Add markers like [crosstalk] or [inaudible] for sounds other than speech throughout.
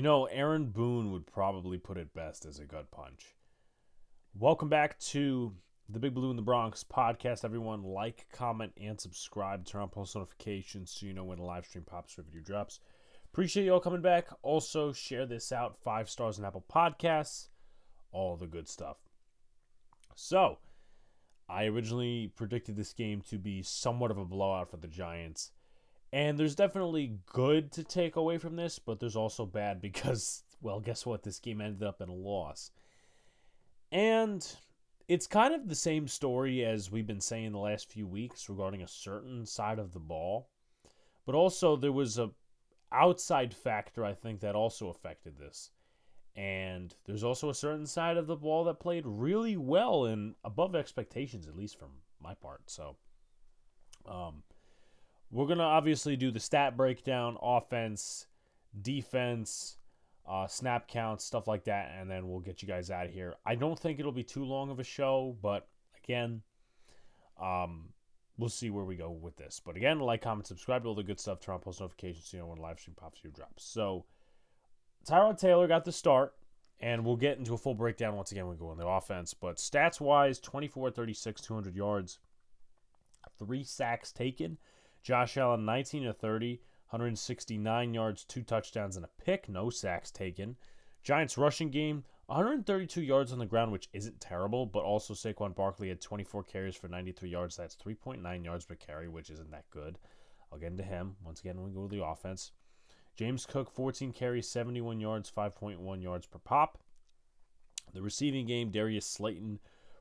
You know, Aaron Boone would probably put it best as a gut punch. Welcome back to the Big Blue in the Bronx podcast, everyone. Like, comment, and subscribe. Turn on post notifications so you know when a live stream pops or video drops. Appreciate you all coming back. Also, share this out. Five stars on Apple Podcasts. All the good stuff. So, I originally predicted this game to be somewhat of a blowout for the Giants. And there's definitely good to take away from this, but there's also bad [laughs] because, well, guess what? This game ended up in a loss. And it's kind of the same story as we've been saying the last few weeks regarding a certain side of the ball. But also there was a outside factor I think that also affected this. And there's also a certain side of the ball that played really well and above expectations, at least from my part. So um we're going to obviously do the stat breakdown, offense, defense, uh, snap counts, stuff like that, and then we'll get you guys out of here. I don't think it'll be too long of a show, but again, um, we'll see where we go with this. But again, like, comment, subscribe to all the good stuff, turn on post notifications so you know when live stream pops you drops. So, Tyrod Taylor got the start, and we'll get into a full breakdown once again when we go on the offense. But stats wise, 24 36, 200 yards, three sacks taken. Josh Allen, 19 to 30, 169 yards, two touchdowns, and a pick. No sacks taken. Giants rushing game, 132 yards on the ground, which isn't terrible, but also Saquon Barkley had 24 carries for 93 yards. That's 3.9 yards per carry, which isn't that good. I'll get into him once again when we go to the offense. James Cook, 14 carries, 71 yards, 5.1 yards per pop. The receiving game, Darius Slayton,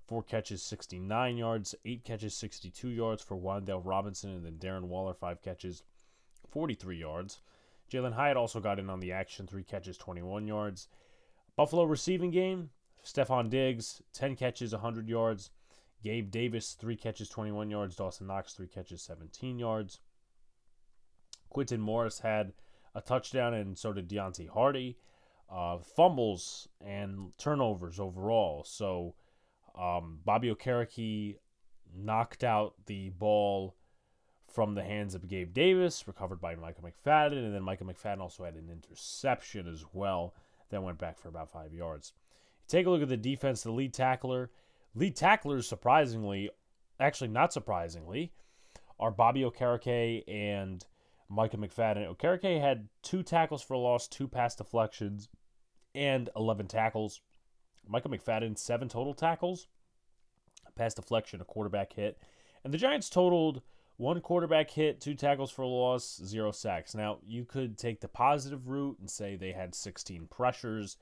Four catches, 69 yards. Eight catches, 62 yards for Wan'Dale Robinson. And then Darren Waller, five catches, 43 yards. Jalin Hyatt also got in on the action. Three catches, 21 yards. Buffalo receiving game, Stefon Diggs, 10 catches, 100 yards. Gabe Davis, three catches, 21 yards. Dawson Knox, three catches, 17 yards. Quintin Morris had a touchdown, and so did Deonte Harty. Uh, fumbles and turnovers overall. So um, Bobby Okereke knocked out the ball from the hands of Gabe Davis, recovered by Micah McFadden, and then Micah McFadden also had an interception as well that went back for about five yards. Take a look at the defense, the lead tackler. Lead tacklers, surprisingly, actually not surprisingly, are Bobby Okereke and Micah McFadden. Okereke had two tackles for loss, two pass deflections, and 11 tackles. Micah McFadden, seven total tackles, pass deflection, a quarterback hit. And the Giants totaled one quarterback hit, two tackles for a loss, zero sacks. Now, you could take the positive route and say they had 16 pressures,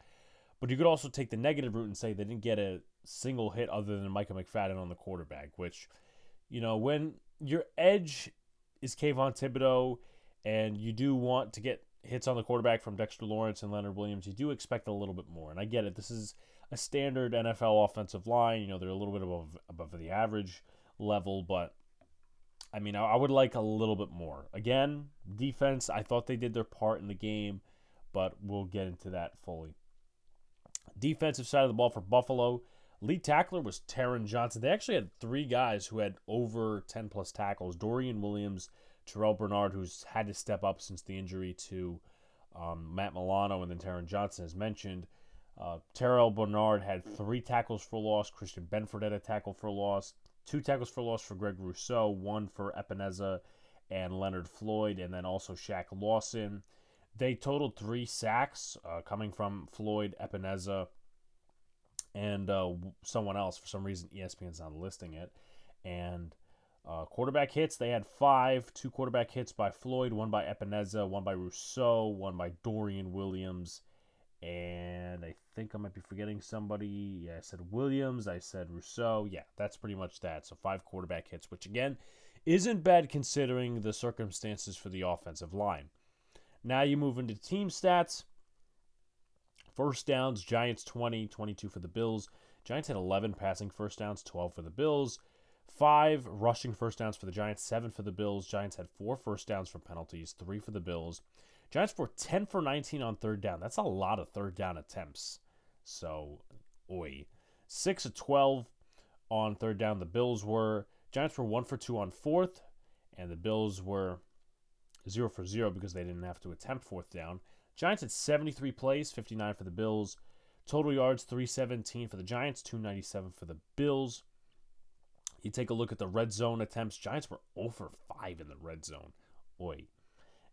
but you could also take the negative route and say they didn't get a single hit other than Micah McFadden on the quarterback, which, you know, when your edge is Kayvon Thibodeaux and you do want to get hits on the quarterback from Dexter Lawrence and Leonard Williams, you do expect a little bit more. And I get it. This is a standard NFL offensive line. You know, they're a little bit above above the average level, but I mean, I, I would like a little bit more. Again, defense, I thought they did their part in the game, but we'll get into that fully. Defensive side of the ball for Buffalo. Lead tackler was Taron Johnson. They actually had three guys who had over 10 plus tackles Dorian Williams, Terrell Bernard, who's had to step up since the injury to um, Matt Milano, and then Taron Johnson, as mentioned. Uh, Terrell Bernard had three tackles for loss. Christian Benford had a tackle for loss. Two tackles for loss for Greg Rousseau, one for Epenesa and Leonard Floyd, and then also Shaq Lawson. They totaled three sacks uh, coming from Floyd, Epenesa, and uh, someone else. For some reason, ESPN's not listing it. And uh, quarterback hits, they had five. Two quarterback hits by Floyd, one by Epenesa, one by Rousseau, one by Dorian Williams, and I think I might be forgetting somebody. Yeah, I said Williams. I said Rousseau. Yeah, that's pretty much that. So five quarterback hits, which again isn't bad considering the circumstances for the offensive line. Now you move into team stats. First downs, Giants 20, 22 for the Bills. Giants had 11 passing first downs, 12 for the Bills. Five rushing first downs for the Giants, seven for the Bills. Giants had four first downs from penalties, three for the Bills. Giants were 10 for 19 on third down. That's a lot of third down attempts. So, oi. 6 of 12 on third down. The Bills were. Giants were 1 for 2 on fourth, and the Bills were 0 for 0 because they didn't have to attempt fourth down. Giants had 73 plays, 59 for the Bills. Total yards 317 for the Giants, 297 for the Bills. You take a look at the red zone attempts. Giants were 0 for 5 in the red zone. Oi.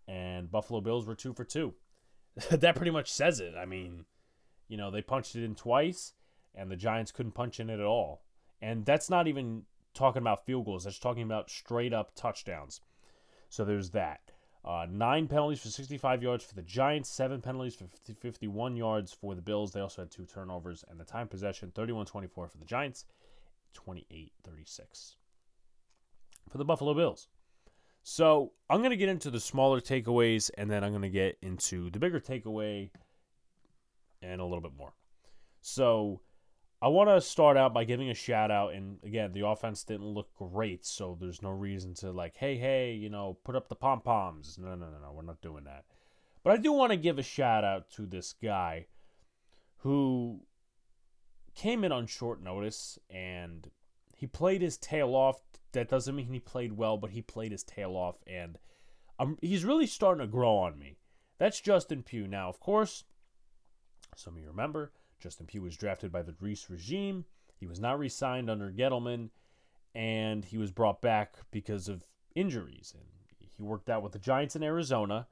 And Buffalo Bills were 2 for 2. [laughs] that pretty much says it. I mean, you know, they punched it in twice, and the Giants couldn't punch in it at all. And that's not even talking about field goals, that's talking about straight up touchdowns. So there's that. Uh, nine penalties for 65 yards for the Giants, seven penalties for 50, 51 yards for the Bills. They also had two turnovers, and the time possession 31 24 for the Giants, 28 36 for the Buffalo Bills. So I'm going to get into the smaller takeaways, and then I'm going to get into the bigger takeaway and a little bit more. So I want to start out by giving a shout out. And again, the offense didn't look great, so there's no reason to like, hey, hey, you know, put up the pom poms. No, no, no, no, we're not doing that. But I do want to give a shout out to this guy who came in on short notice and he played his tail off. That doesn't mean he played well, but he played his tail off, and um, he's really starting to grow on me. That's Justin Pugh. Now, of course, some of you remember Justin Pugh was drafted by the Reese regime. He was not re signed under Gettleman, and he was brought back because of injuries. And he worked out with the Giants in Arizona.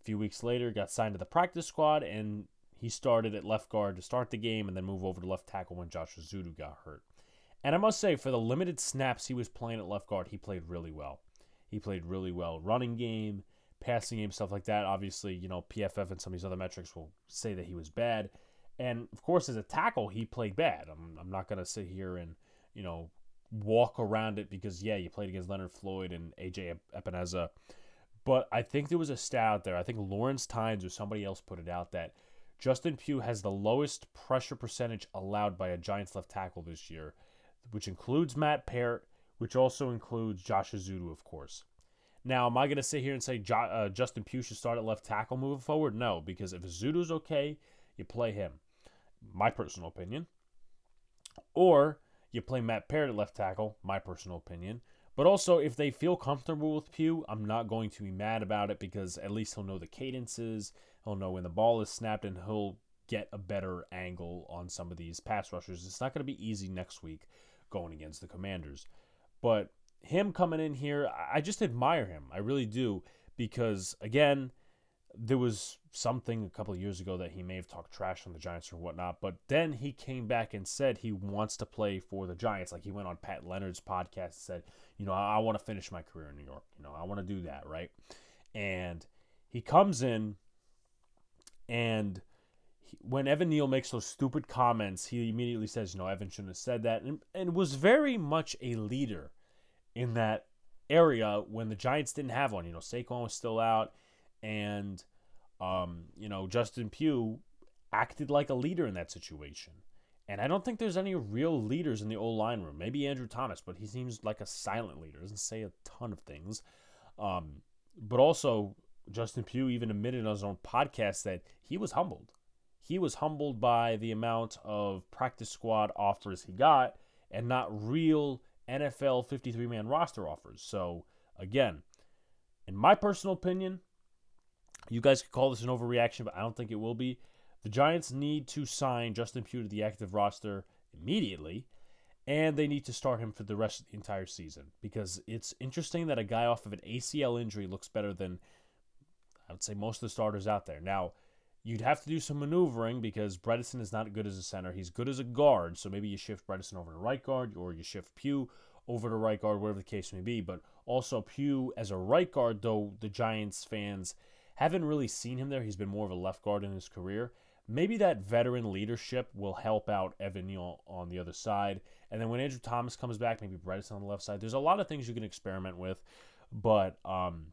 A few weeks later, got signed to the practice squad, and he started at left guard to start the game and then move over to left tackle when Josh Ezeudu got hurt. And I must say, for the limited snaps he was playing at left guard, he played really well. He played really well. Running game, passing game, stuff like that. Obviously, you know, PFF and some of these other metrics will say that he was bad. And of course, as a tackle, he played bad. I'm, I'm not going to sit here and, you know, walk around it because, yeah, you played against Leonard Floyd and AJ Epenesa. But I think there was a stat out there. I think Lawrence Tynes or somebody else put it out that Justin Pugh has the lowest pressure percentage allowed by a Giants left tackle this year, which includes Matt Peart, which also includes Josh Ezeudu, of course. Now, am I going to sit here and say jo- uh, Justin Pugh should start at left tackle moving forward? No, because if Ezeudu's okay, you play him my personal opinion. Or you play Matt Peart at left tackle, my personal opinion. But also, if they feel comfortable with Pugh, I'm not going to be mad about it because at least he'll know the cadences, he'll know when the ball is snapped, and he'll get a better angle on some of these pass rushers. It's not going to be easy next week going against the Commanders. But him coming in here, I just admire him. I really do because, again, there was something a couple of years ago that he may have talked trash on the Giants or whatnot, but then he came back and said he wants to play for the Giants. Like he went on Pat Leonard's podcast and said, you know, I, I want to finish my career in New York. You know, I want to do that, right? And he comes in, and he, when Evan Neal makes those stupid comments, he immediately says, know, Evan shouldn't have said that, and, and was very much a leader in that area when the Giants didn't have one. You know, Saquon was still out and um, you know Justin Pugh acted like a leader in that situation. And I don't think there's any real leaders in the old line room. Maybe Andrew Thomas, but he seems like a silent leader. Doesn't say a ton of things. Um, but also, Justin Pugh even admitted on his own podcast that he was humbled. He was humbled by the amount of practice squad offers he got and not real NFL 53 man roster offers. So, again, in my personal opinion, you guys could call this an overreaction, but I don't think it will be. The Giants need to sign Justin Pugh to the active roster immediately, and they need to start him for the rest of the entire season because it's interesting that a guy off of an ACL injury looks better than I would say most of the starters out there. Now, you'd have to do some maneuvering because Bredeson is not good as a center. He's good as a guard, so maybe you shift Bredeson over to right guard or you shift Pugh over to right guard, whatever the case may be. But also Pugh as a right guard, though the Giants fans – haven't really seen him there. He's been more of a left guard in his career. Maybe that veteran leadership will help out Evan Neal on the other side. And then when Andrew Thomas comes back, maybe Bredeson on the left side. There's a lot of things you can experiment with. But um,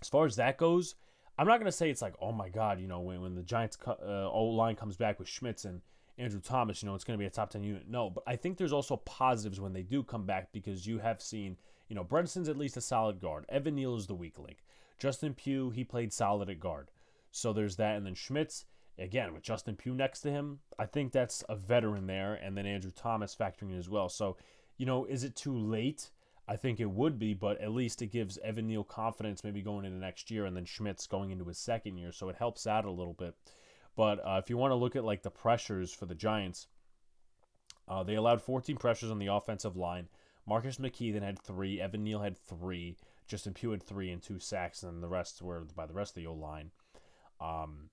as far as that goes, I'm not to say it's like, oh my God, you know, when, when the Giants uh, O line comes back with Schmitz and Andrew Thomas, you know, it's to be a top 10 unit. No, but I think there's also positives when they do come back because you have seen, you know, Bredeson's at least a solid guard. Evan Neal is the weak link. Justin Pugh, he played solid at guard. So there's that. And then Schmitz, again, with Justin Pugh next to him, I think that's a veteran there. And then Andrew Thomas factoring in as well. So, you know, is it too late? I think it would be, but at least it gives Evan Neal confidence maybe going into next year, and then Schmitz going into his second year, so it helps out a little bit. But uh, if you want to look at like the pressures for the Giants, uh, they allowed 14 pressures on the offensive line. Marcus McKethan had three. Evan Neal had three. Justin Pugh had three and two sacks, and the rest were by the rest of the O line. Um,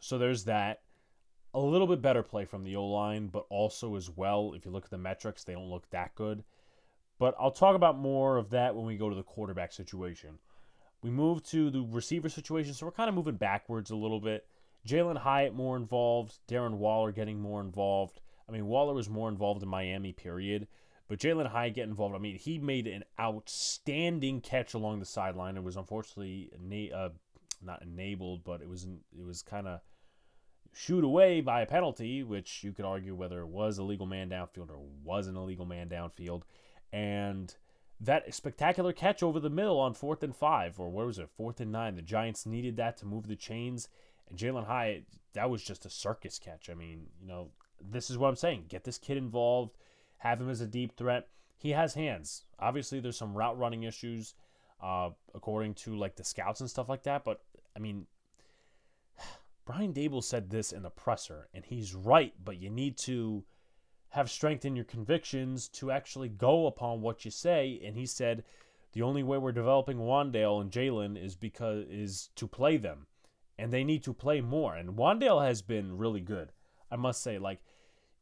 so there's that. A little bit better play from the O line, but also as well, if you look at the metrics, they don't look that good. But I'll talk about more of that when we go to the quarterback situation. We move to the receiver situation, so we're kind of moving backwards a little bit. Jalin Hyatt more involved, Darren Waller getting more involved. I mean, Waller was more involved in Miami, period. But Jalin Hyatt get involved. I mean, he made an outstanding catch along the sideline. It was unfortunately uh, not enabled, but it was it was kind of shoot away by a penalty, which you could argue whether it was a legal man downfield or was an illegal man downfield and that spectacular catch over the middle on fourth and five, or where was it, fourth and nine. The Giants needed that to move the chains, and Jalin Hyatt, that was just a circus catch. I mean, you know, this is what I'm saying. Get this kid involved, have him as a deep threat. He has hands. Obviously, there's some route running issues, uh, according to like the scouts and stuff like that. But I mean, [sighs] Brian Daboll said this in the presser, and he's right. But you need to have strength in your convictions to actually go upon what you say. And he said, the only way we're developing Wan'Dale and Jalin is because is to play them, and they need to play more. And Wan'Dale has been really good, I must say. Like,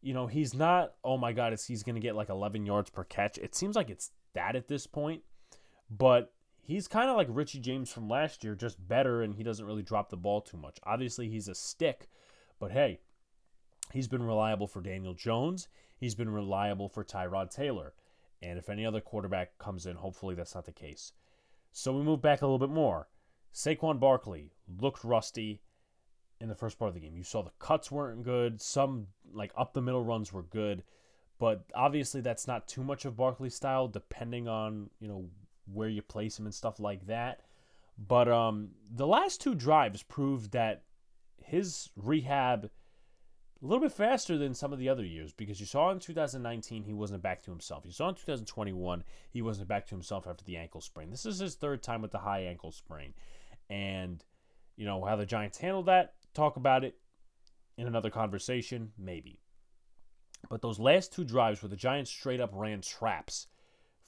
you know, he's not. Oh my God, is he's going to get like 11 yards per catch? It seems like it's that at this point, but he's kind of like Richie James from last year, just better, and he doesn't really drop the ball too much. Obviously, he's a stick, but hey, He's been reliable for Daniel Jones. He's been reliable for Tyrod Taylor. And if any other quarterback comes in, hopefully that's not the case. So we move back a little bit more. Saquon Barkley looked rusty in the first part of the game. You saw the cuts weren't good. Some like up the middle runs were good, but obviously that's not too much of Barkley's style, depending on you know where you place him and stuff like that. But um, the last two drives proved that his rehab a little bit faster than some of the other years because you saw in 2019 he wasn't back to himself. You saw in 2021 he wasn't back to himself after the ankle sprain. This is his third time with the high ankle sprain. And, you know, how the Giants handled that, talk about it in another conversation, maybe. But those last two drives where the Giants straight up ran traps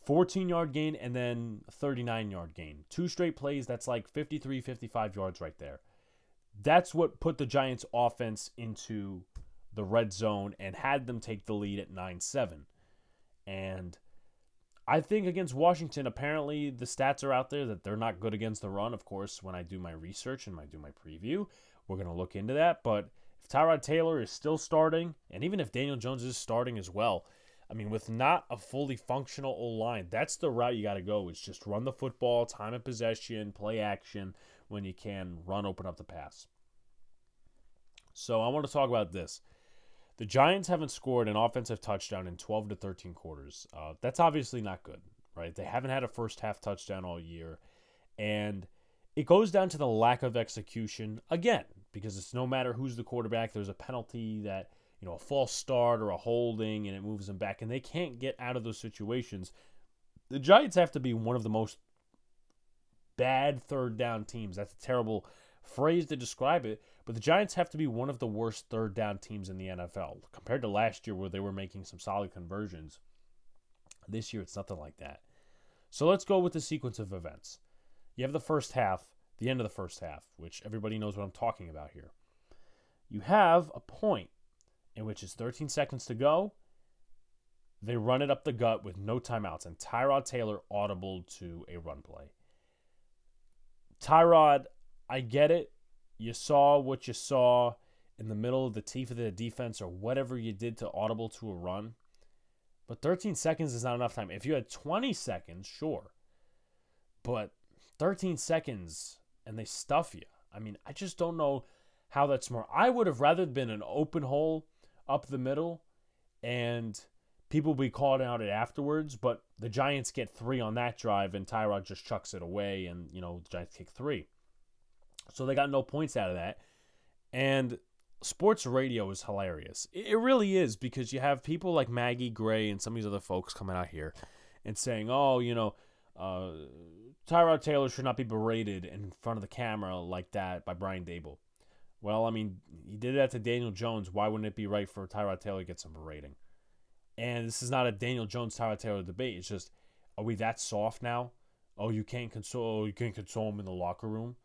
14 yard gain and then 39 yard gain. Two straight plays, that's like 53, 55 yards right there. That's what put the Giants' offense into the red zone and had them take the lead at 9 7. And I think against Washington, apparently the stats are out there that they're not good against the run. Of course, when I do my research and I do my preview, we're going to look into that. But if Tyrod Taylor is still starting, and even if Daniel Jones is starting as well, I mean, with not a fully functional O line, that's the route you got to go. Is just run the football, time of possession, play action when you can, run, open up the pass. So I want to talk about this. The Giants haven't scored an offensive touchdown in 12 to 13 quarters. Uh, that's obviously not good, right? They haven't had a first half touchdown all year. And it goes down to the lack of execution again, because it's no matter who's the quarterback, there's a penalty that, you know, a false start or a holding and it moves them back, and they can't get out of those situations. The Giants have to be one of the most bad third down teams. That's a terrible phrase to describe it, but the Giants have to be one of the worst third down teams in the NFL compared to last year where they were making some solid conversions. This year, it's nothing like that. So let's go with the sequence of events. You have the first half, the end of the first half, which everybody knows what I'm talking about here. You have a point in which it's 13 seconds to go. They run it up the gut with no timeouts, and Tyrod Taylor audible to a run play. Tyrod, I get it. You saw what you saw in the middle of the teeth of the defense or whatever you did to audible to a run. But 13 seconds is not enough time. If you had 20 seconds, sure. But 13 seconds and they stuff you. I mean, I just don't know how that's smart. I would have rather been an open hole up the middle and people be called out it afterwards, but the Giants get three on that drive and Tyrod just chucks it away and, you know, the Giants kick three. So they got no points out of that. And sports radio is hilarious. It really is because you have people like Maggie Gray and some of these other folks coming out here and saying, "Oh, you know, uh, Tyrod Taylor should not be berated in front of the camera like that by Brian Daboll. Well, I mean, he did that to Daniel Jones. Why wouldn't it be right for Tyrod Taylor to get some berating? And this is not a Daniel Jones Tyrod Taylor debate. It's just, are we that soft now? Oh, you can't console. You can't console him in the locker room.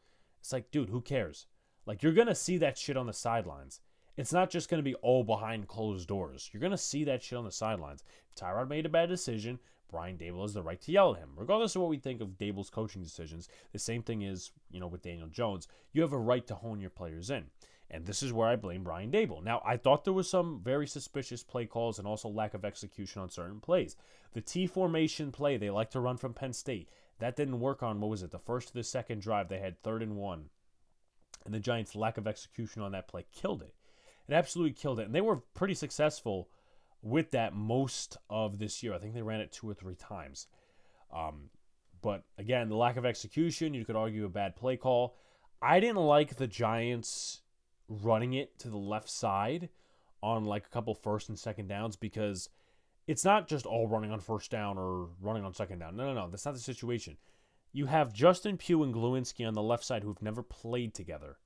It's like, dude, who cares? Like, you're gonna see that shit on the sidelines. It's not just gonna be all behind closed doors. You're gonna see that shit on the sidelines. If Tyrod made a bad decision, Brian Daboll has the right to yell at him. Regardless of what we think of Daboll's coaching decisions, the same thing is, you know, with Daniel Jones. You have a right to hone your players in. And this is where I blame Brian Daboll. Now, I thought there was some very suspicious play calls and also lack of execution on certain plays. The T formation play they like to run from Penn State, that didn't work on, what was it, the first to the second drive. They had third and one. And the Giants' lack of execution on that play killed it. It absolutely killed it. And they were pretty successful with that most of this year. I think they ran it two or three times. Um, but again, the lack of execution, you could argue a bad play call. I didn't like the Giants running it to the left side on like a couple first and second downs because it's not just all running on first down or running on second down. No, no, no. That's not the situation. You have Justin Pugh and Glowinski on the left side who've never played together,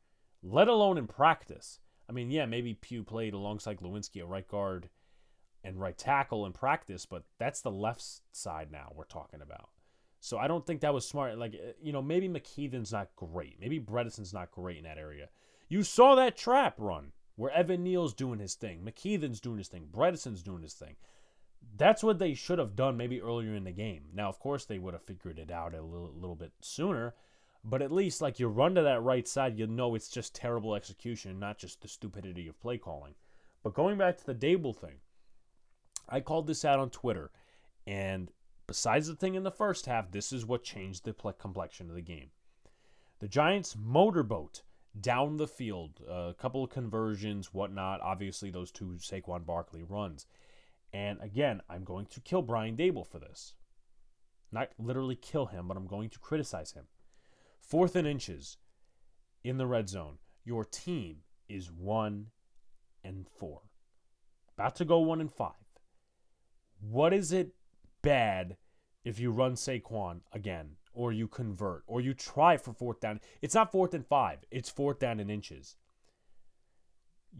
let alone in practice. I mean, yeah, maybe Pugh played alongside Glowinski at right guard and right tackle in practice, but that's the left side now we're talking about. So I don't think that was smart. Like, eh, you know, maybe McKethan's not great. Maybe Bredeson's not great in that area. You saw that trap run where Evan Neal's doing his thing, McKethan's doing his thing, Bredeson's doing his thing. That's what they should have done maybe earlier in the game. Now, of course, they would have figured it out a little, little bit sooner, but at least, like, you run to that right side, you know it's just terrible execution, not just the stupidity of play calling. But going back to the Daboll thing, I called this out on Twitter, and besides the thing in the first half, this is what changed the complexion of the game. The Giants motorboat down the field, a couple of conversions, whatnot. Obviously, those two Saquon Barkley runs. And again, I'm going to kill Brian Daboll for this. Not literally kill him, but I'm going to criticize him. Fourth and inches in the red zone. Your team is one and four. About to go one and five. What is it bad if you run Saquon again, or you convert, or you try for fourth down? It's not fourth and five, it's fourth down in inches.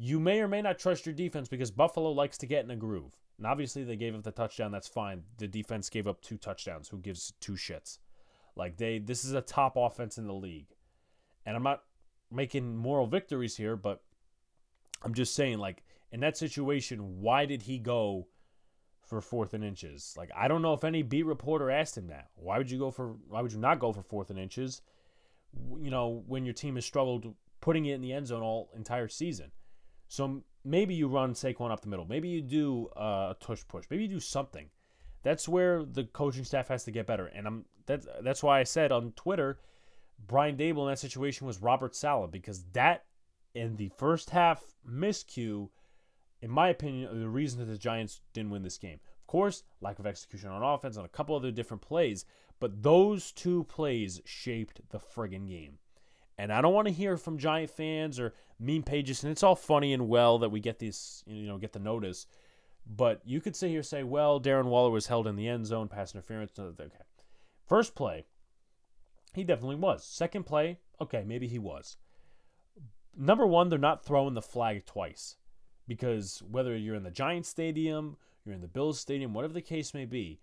You may or may not trust your defense because Buffalo likes to get in a groove. And obviously, they gave up the touchdown. That's fine. The defense gave up two touchdowns. Who gives two shits? Like they, this is a top offense in the league, and I'm not making moral victories here, but I'm just saying, like in that situation, why did he go for fourth and inches. Like I don't know if any beat reporter asked him that. Why would you go for? Why would you not go for fourth and inches? You know when your team has struggled putting it in the end zone all entire season. So maybe you run Saquon up the middle. Maybe you do uh, a tush push. Maybe you do something. That's where the coaching staff has to get better. And I'm that's that's why I said on Twitter, Brian Daboll in that situation was Robert Saleh because that in the first half miscue in my opinion, the reason that the Giants didn't win this game. Of course, lack of execution on offense on a couple other different plays, but those two plays shaped the friggin' game. And I don't want to hear from Giant fans or meme pages, and it's all funny and well that we get these, you know, get the notice. But you could sit here and say, well, Darren Waller was held in the end zone, pass interference. Okay. First play, he definitely was. Second play, okay, maybe he was. Number one, they're not throwing the flag twice because whether you're in the Giants stadium, you're in the Bills stadium, whatever the case may be,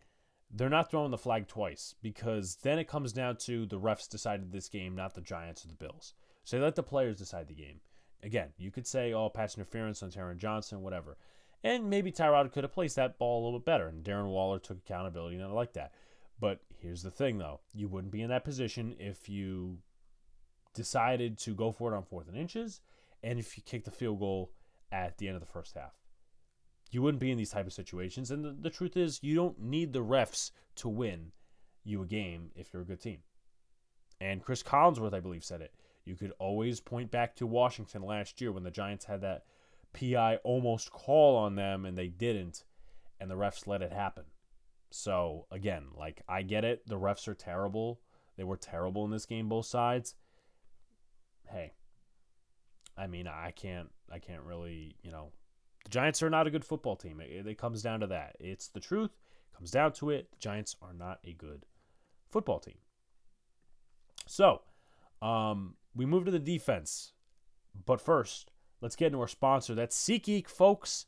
they're not throwing the flag twice because then it comes down to the refs decided this game, not the Giants or the Bills. So they let the players decide the game. Again, you could say, oh, pass interference on Taron Johnson, whatever. And maybe Tyrod could have placed that ball a little bit better, and Darren Waller took accountability, and I like that. But here's the thing, though. You wouldn't be in that position if you decided to go for it on fourth and inches, and if you kick the field goal at the end of the first half. You wouldn't be in these type of situations. And the, the truth is, you don't need the refs to win you a game if you're a good team. And Chris Collinsworth, I believe, said it. You could always point back to Washington last year when the Giants had that PI almost call on them and they didn't, and the refs let it happen. So, again, like, I get it. The refs are terrible. They were terrible in this game, both sides. Hey, I mean, I can't, I can't really, you know, the Giants are not a good football team. It, it comes down to that. It's the truth. Comes down to it, the Giants are not a good football team. So, um, we move to the defense. But first, let's get into our sponsor. That's SeatGeek, folks.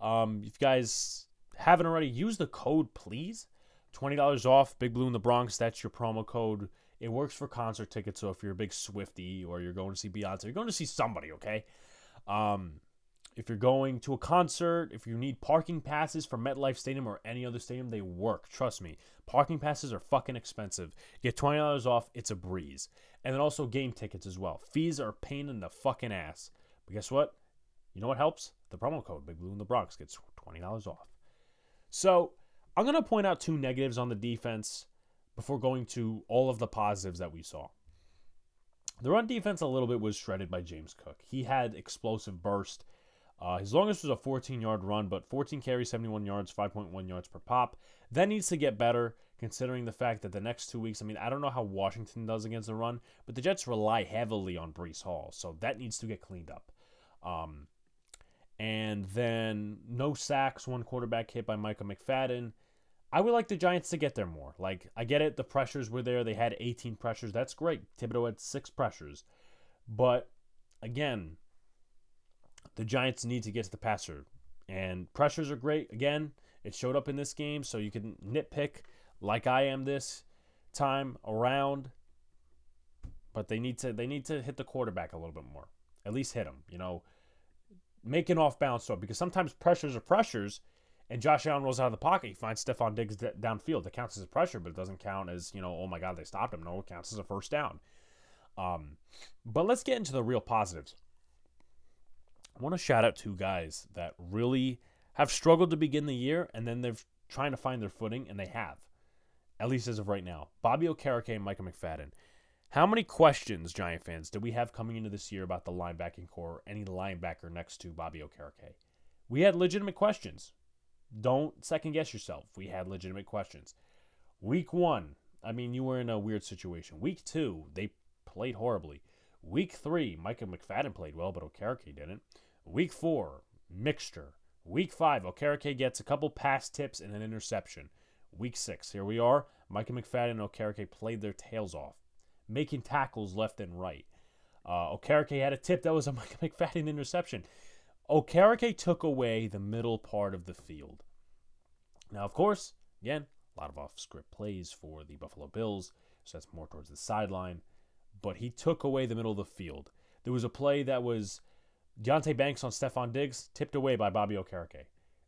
Um, if you guys haven't already, use the code, please. $20 off, Big Blue in the Bronx. That's your promo code. It works for concert tickets. So if you're a big Swifty or you're going to see Beyonce, you're going to see somebody, okay? Um, if you're going to a concert, if you need parking passes for MetLife Stadium or any other stadium, they work. Trust me. Parking passes are fucking expensive. Get $20 off, it's a breeze. And then also game tickets as well. Fees are a pain in the fucking ass. But guess what? You know what helps? The promo code Big Blue in the Bronx gets $20 off. So I'm going to point out two negatives on the defense before going to all of the positives that we saw. The run defense a little bit was shredded by James Cook. He had explosive burst. Uh, his longest was a 14 yard run, but 14 carries, 71 yards, 5.1 yards per pop. That needs to get better considering the fact that the next two weeks, I mean, I don't know how Washington does against the run, but the Jets rely heavily on Breece Hall. So that needs to get cleaned up. Um, and then no sacks, one quarterback hit by Micah McFadden. I would like the Giants to get there more. Like, I get it, the pressures were there. They had 18 pressures. That's great. Thibodeaux had six pressures. But again, the Giants need to get to the passer. And pressures are great. Again, it showed up in this game, so you can nitpick like I am this time around. But they need to they need to hit the quarterback a little bit more. At least hit him. You know, make an off balance throw because sometimes pressures are pressures and Josh Allen rolls out of the pocket. He finds Stefon Diggs downfield. That counts as a pressure, but it doesn't count as, you know, oh my God, they stopped him. No, it counts as a first down. Um, but let's get into the real positives. I want to shout out two guys that really have struggled to begin the year, and then they're trying to find their footing, and they have, at least as of right now. Bobby Okereke and Micah McFadden. How many questions, Giant fans, do we have coming into this year about the linebacking core, or any linebacker next to Bobby Okereke? We had legitimate questions. Don't second guess yourself. We had legitimate questions. Week one, I mean, you were in a weird situation. Week two, they played horribly. Week three, Micah McFadden played well, but Okereke didn't. Week four, mixture. Week five, Okereke gets a couple pass tips and an interception. Week six, here we are. Micah McFadden and Okereke played their tails off, making tackles left and right. Uh, Okereke had a tip that was a [laughs] Micah McFadden interception. Okereke took away the middle part of the field. Now, of course, again, a lot of off script plays for the Buffalo Bills, so that's more towards the sideline. But he took away the middle of the field. There was a play that was Deonte Banks on Stefon Diggs, tipped away by Bobby Okereke.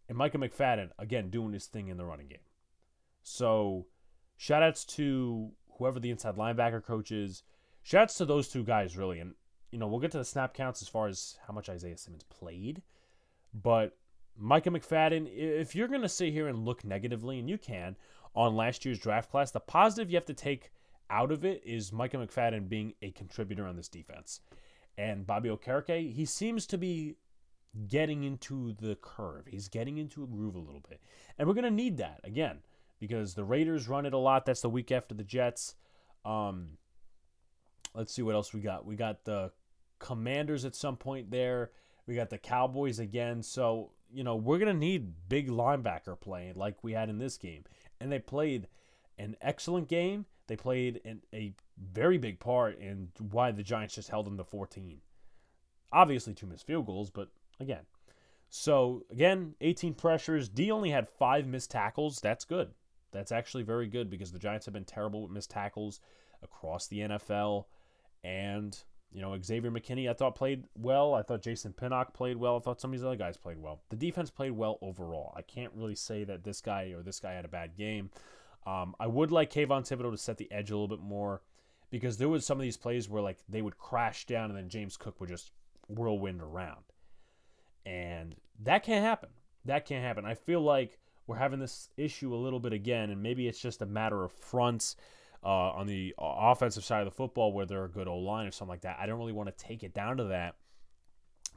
And Micah McFadden, again, doing his thing in the running game. So, shout outs to whoever the inside linebacker coach is. Shout outs to those two guys, really. And you know, we'll get to the snap counts as far as how much Isaiah Simmons played. But Micah McFadden, if you're going to sit here and look negatively, and you can, on last year's draft class, the positive you have to take out of it is Micah McFadden being a contributor on this defense. And Bobby Okereke, he seems to be getting into the curve. He's getting into a groove a little bit. And we're going to need that, again, because the Raiders run it a lot. That's the week after the Jets. Um, let's see what else we got. We got the Commanders at some point there. We got the Cowboys again. So, you know, we're going to need big linebacker playing like we had in this game. And they played an excellent game. They played an, a very big part in why the Giants just held them to 14. Obviously, two missed field goals, but again. So, again, 18 pressures. D only had five missed tackles. That's good. That's actually very good because the Giants have been terrible with missed tackles across the NFL. And you know, Xavier McKinney, I thought played well. I thought Jason Pinnock played well. I thought some of these other guys played well. The defense played well overall. I can't really say that this guy or this guy had a bad game. Um, I would like Kayvon Thibodeaux to set the edge a little bit more because there was some of these plays where like they would crash down and then James Cook would just whirlwind around. And that can't happen. That can't happen. I feel like we're having this issue a little bit again, and maybe it's just a matter of fronts uh, on the offensive side of the football where they're a good O line or something like that. I don't really want to take it down to that.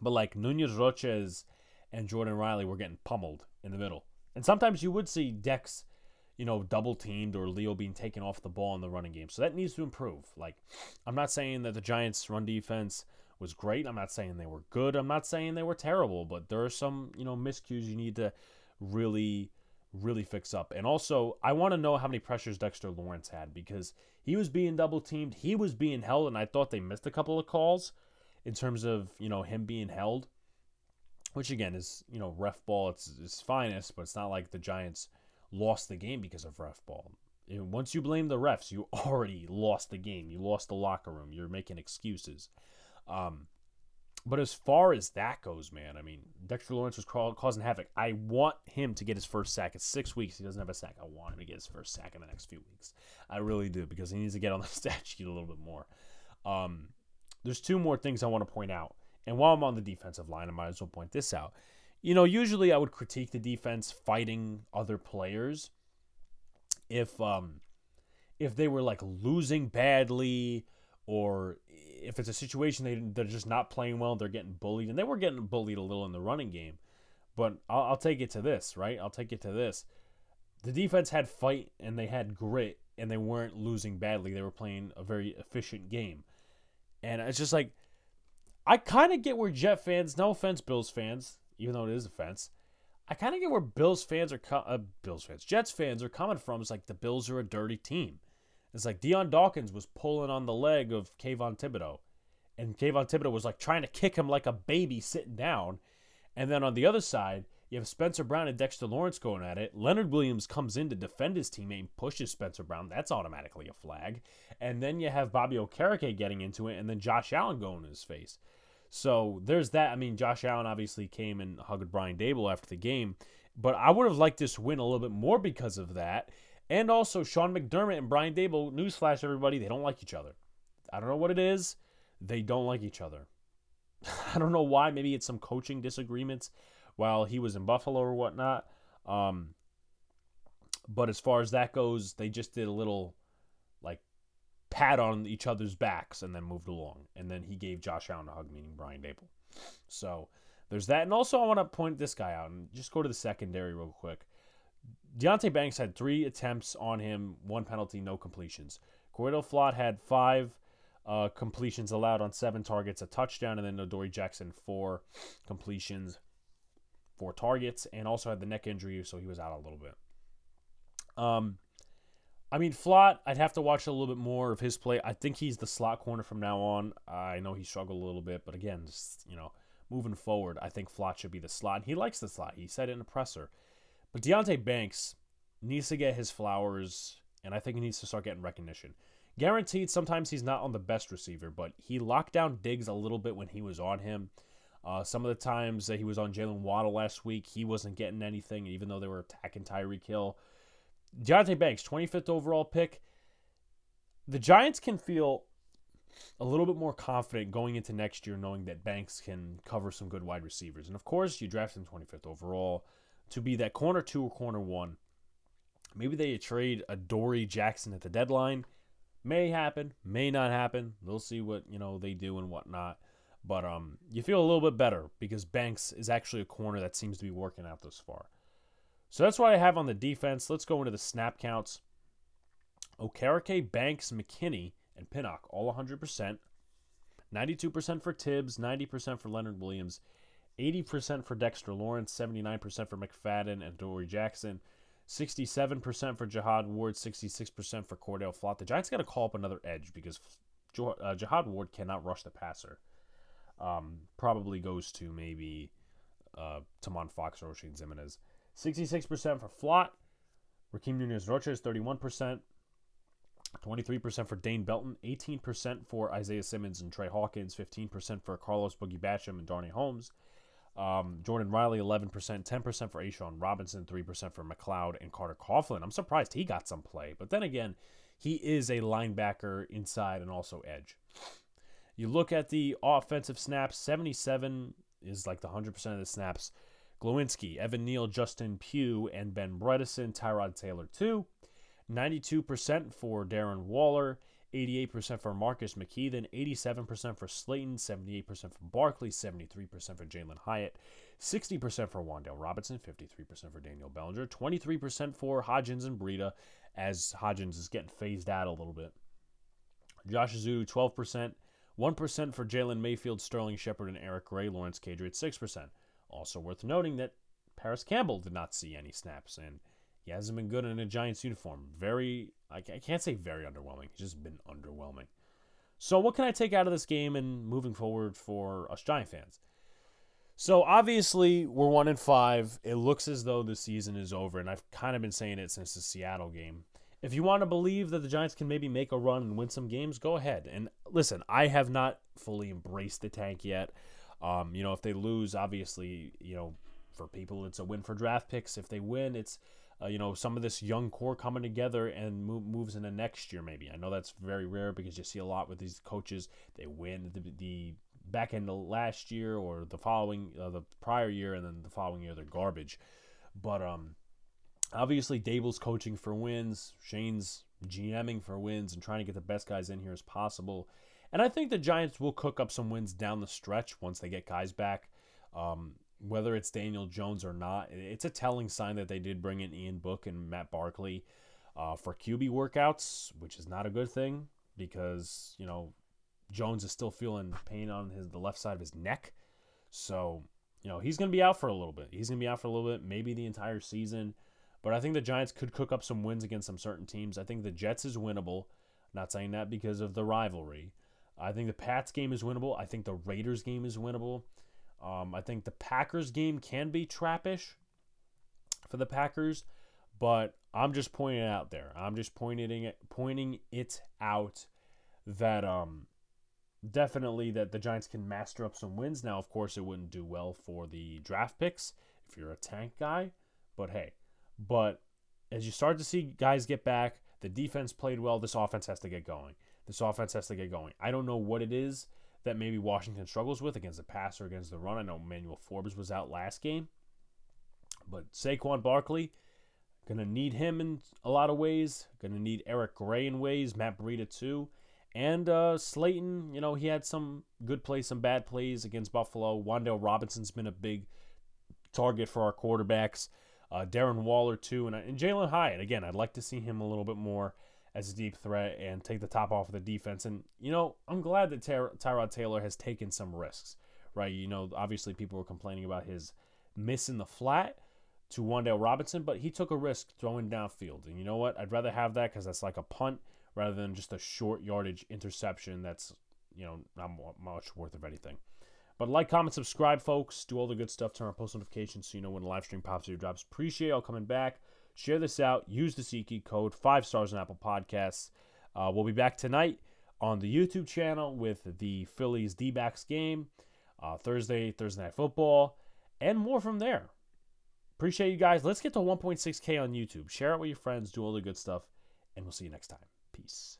But like Nunez Roches and Jordon Riley were getting pummeled in the middle. And sometimes you would see Dex, you know, double teamed or Leo being taken off the ball in the running game. So that needs to improve. Like, I'm not saying that the Giants' run defense was great. I'm not saying they were good. I'm not saying they were terrible. But there are some, you know, miscues you need to really really fix up. And also, I want to know how many pressures Dexter Lawrence had because he was being double teamed, he was being held, and I thought they missed a couple of calls in terms of you know him being held, which again is you know ref ball. It's its finest, but it's not like the Giants lost the game because of ref ball. And once you blame the refs, you [laughs] already lost the game. You lost the locker room. You're making excuses. Um, but as far as that goes, man, I mean, Dexter Lawrence was causing havoc. I want him to get his first sack. It's six weeks. He doesn't have a sack. I want him to get his first sack in the next few weeks. I really do because he needs to get on the [laughs] stat sheet a little bit more. Um, there's two more things I want to point out. And while I'm on the defensive line, I might as well point this out. You know, usually I would critique the defense fighting other players if um if they were like losing badly or if it's a situation they they're just not playing well, they're getting bullied, and they were getting bullied a little in the running game. But I'll, I'll take it to this, right? I'll take it to this. The defense had fight and they had grit, and they weren't losing badly. They were playing a very efficient game, and it's just like I kind of get where Jet fans, no offense, Bills fans, even though it is a fence. I kind of get where Bills fans are, co- uh, Bills fans, Jets fans are coming from. It's like the Bills are a dirty team. It's like Dion Dawkins was pulling on the leg of Kayvon Thibodeaux, And Kayvon Thibodeaux was like trying to kick him like a baby sitting down. And then on the other side, you have Spencer Brown and Dexter Lawrence going at it. Leonard Williams comes in to defend his teammate and pushes Spencer Brown. That's automatically a flag. And then you have Bobby Okereke getting into it, and then Josh Allen going in his face. So there's that. I mean, Josh Allen obviously came and hugged Brian Daboll after the game, but I would have liked this win a little bit more because of that. And also, Sean McDermott and Brian Daboll, newsflash everybody, they don't like each other. I don't know what it is. They don't like each other. [laughs] I don't know why. Maybe it's some coaching disagreements while he was in Buffalo or whatnot. Um, but as far as that goes, they just did a little like pat on each other's backs and then moved along. And then he gave Josh Allen a hug, meaning Brian Daboll. So there's that. And also, I want to point this guy out and just go to the secondary real quick. Deonte Banks had three attempts on him, one penalty, no completions. Cordarrelle Flott had five uh, completions allowed on seven targets, a touchdown, and then Adoree Jackson four completions, four targets, and also had the neck injury, so he was out a little bit. Um, I mean, Flott, I'd have to watch a little bit more of his play. I think he's the slot corner from now on. I know he struggled a little bit, but again, just, you know, moving forward, I think Flott should be the slot. He likes the slot. He said it in the presser. But Deonte Banks needs to get his flowers, and I think he needs to start getting recognition. Guaranteed, sometimes he's not on the best receiver, but he locked down Diggs a little bit when he was on him. Uh, some of the times that he was on Jaylen Waddle last week, he wasn't getting anything, even though they were attacking Tyreek Hill. Deonte Banks, 25th overall pick. The Giants can feel a little bit more confident going into next year, knowing that Banks can cover some good wide receivers. And of course, you draft him 25th overall to be that corner two or corner one. Maybe they trade Adoree Jackson at the deadline. May happen, may not happen. They'll see what you know they do and whatnot. But um, you feel a little bit better because Banks is actually a corner that seems to be working out thus far. So that's what I have on the defense. Let's go into the snap counts. Okereke, Banks, McKinney, and Pinnock all 100%. 92% for Tibbs, 90% for Leonard Williams, 80% for Dexter Lawrence, 79% for McFadden and Dory Jackson, 67% for Jihad Ward, 66% for Cor'Dale Flott. The Giants got to call up another edge because uh, Jihad Ward cannot rush the passer. Um, probably goes to maybe uh, Tomon Fox or Oshane Ximines. 66% for Flott. Rakeem Nunez Roches, 31%. 23% for Dane Belton, 18% for Isaiah Simmons and Trey Hawkins, 15% for Carlos Boogie Basham and Darnay Holmes, um, Jordon Riley, 11%, 10% for A'Shawn Robinson, 3% for McLeod and Carter Coughlin. I'm surprised he got some play, but then again, he is a linebacker inside and also edge. You look at the offensive snaps, 77 is like the 100% of the snaps. Glowinski, Evan Neal, Justin Pugh, and Ben Bredeson, Tyrod Taylor, 2. 92% for Darren Waller, 88% for Marcus McKethan, 87% for Slayton, 78% for Barkley, 73% for Jalin Hyatt, 60% for Wan'Dale Robinson, 53% for Daniel Bellinger, 23% for Hodgins and Breida, as Hodgins is getting phased out a little bit. Josh Ezeudu, 12%, 1% for Jalen Mayfield, Sterling Shepard, and Eric Gray, Lawrence Cager at 6%. Also worth noting that Parris Campbell did not see any snaps, and He hasn't been good in a Giants uniform. Very, I can't say very underwhelming. He's just been underwhelming. So, what can I take out of this game and moving forward for us Giant fans? So, obviously, we're one in five. It looks as though the season is over, and I've kind of been saying it since the Seattle game. If you want to believe that the Giants can maybe make a run and win some games, go ahead. And listen, I have not fully embraced the tank yet. Um, you know, if they lose, obviously, you know, for people, it's a win for draft picks. If they win, it's uh, you know some of this young core coming together and move, moves into next year. Maybe I know that's very rare because you see a lot with these coaches. They win the, the back end of last year or the following, uh, the prior year, and then the following year they're garbage. But um, obviously Daboll's coaching for wins. Schoen's GMing for wins and trying to get the best guys in here as possible. And I think the Giants will cook up some wins down the stretch once they get guys back. Um, whether it's Daniel Jones or not, it's a telling sign that they did bring in Ian Book and Matt Barkley uh, for QB workouts, which is not a good thing because you know Jones is still feeling pain on his the left side of his neck, so you know he's going to be out for a little bit. He's going to be out for a little bit, maybe the entire season. But I think the Giants could cook up some wins against some certain teams. I think the Jets is winnable. Not saying that because of the rivalry. I think the Pats game is winnable. I think the Raiders game is winnable. Um, I think the Packers game can be trappish for the Packers, but I'm just pointing it out there. I'm just pointing it pointing it out that um definitely that the Giants can master up some wins. Now, of course, it wouldn't do well for the draft picks if you're a tank guy, but hey, but as you start to see guys get back, the defense played well. This offense has to get going. This offense has to get going. I don't know what it is that maybe Washington struggles with against the pass or against the run. I know Manuel Forbes was out last game, but Saquon Barkley, gonna need him in a lot of ways. Gonna need Eric Gray in ways, Matt Breida too, and uh, Slayton. You know he had some good plays, some bad plays against Buffalo. Wan'Dale Robinson's been a big target for our quarterbacks. Uh, Darren Waller too, and, and Jalin Hyatt. Again, I'd like to see him a little bit more as a deep threat and take the top off of the defense. And, you know, I'm glad that Ty- Tyrod Taylor has taken some risks, right? You know, obviously people were complaining about his miss in the flat to Wan'Dale Robinson, but he took a risk throwing downfield. And you know what? I'd rather have that because that's like a punt rather than just a short yardage interception that's, you know, not much worth of anything. But like, comment, subscribe, folks. Do all the good stuff. Turn on post notifications so you know when the live stream pops or drops. Appreciate y'all coming back. Share this out. Use the SeatGeek code, five stars on Apple Podcasts. Uh, we'll be back tonight on the YouTube channel with the Phillies D backs game, uh, Thursday, Thursday Night Football, and more from there. Appreciate you guys. Let's get to 1.6K on YouTube. Share it with your friends, do all the good stuff, and we'll see you next time. Peace.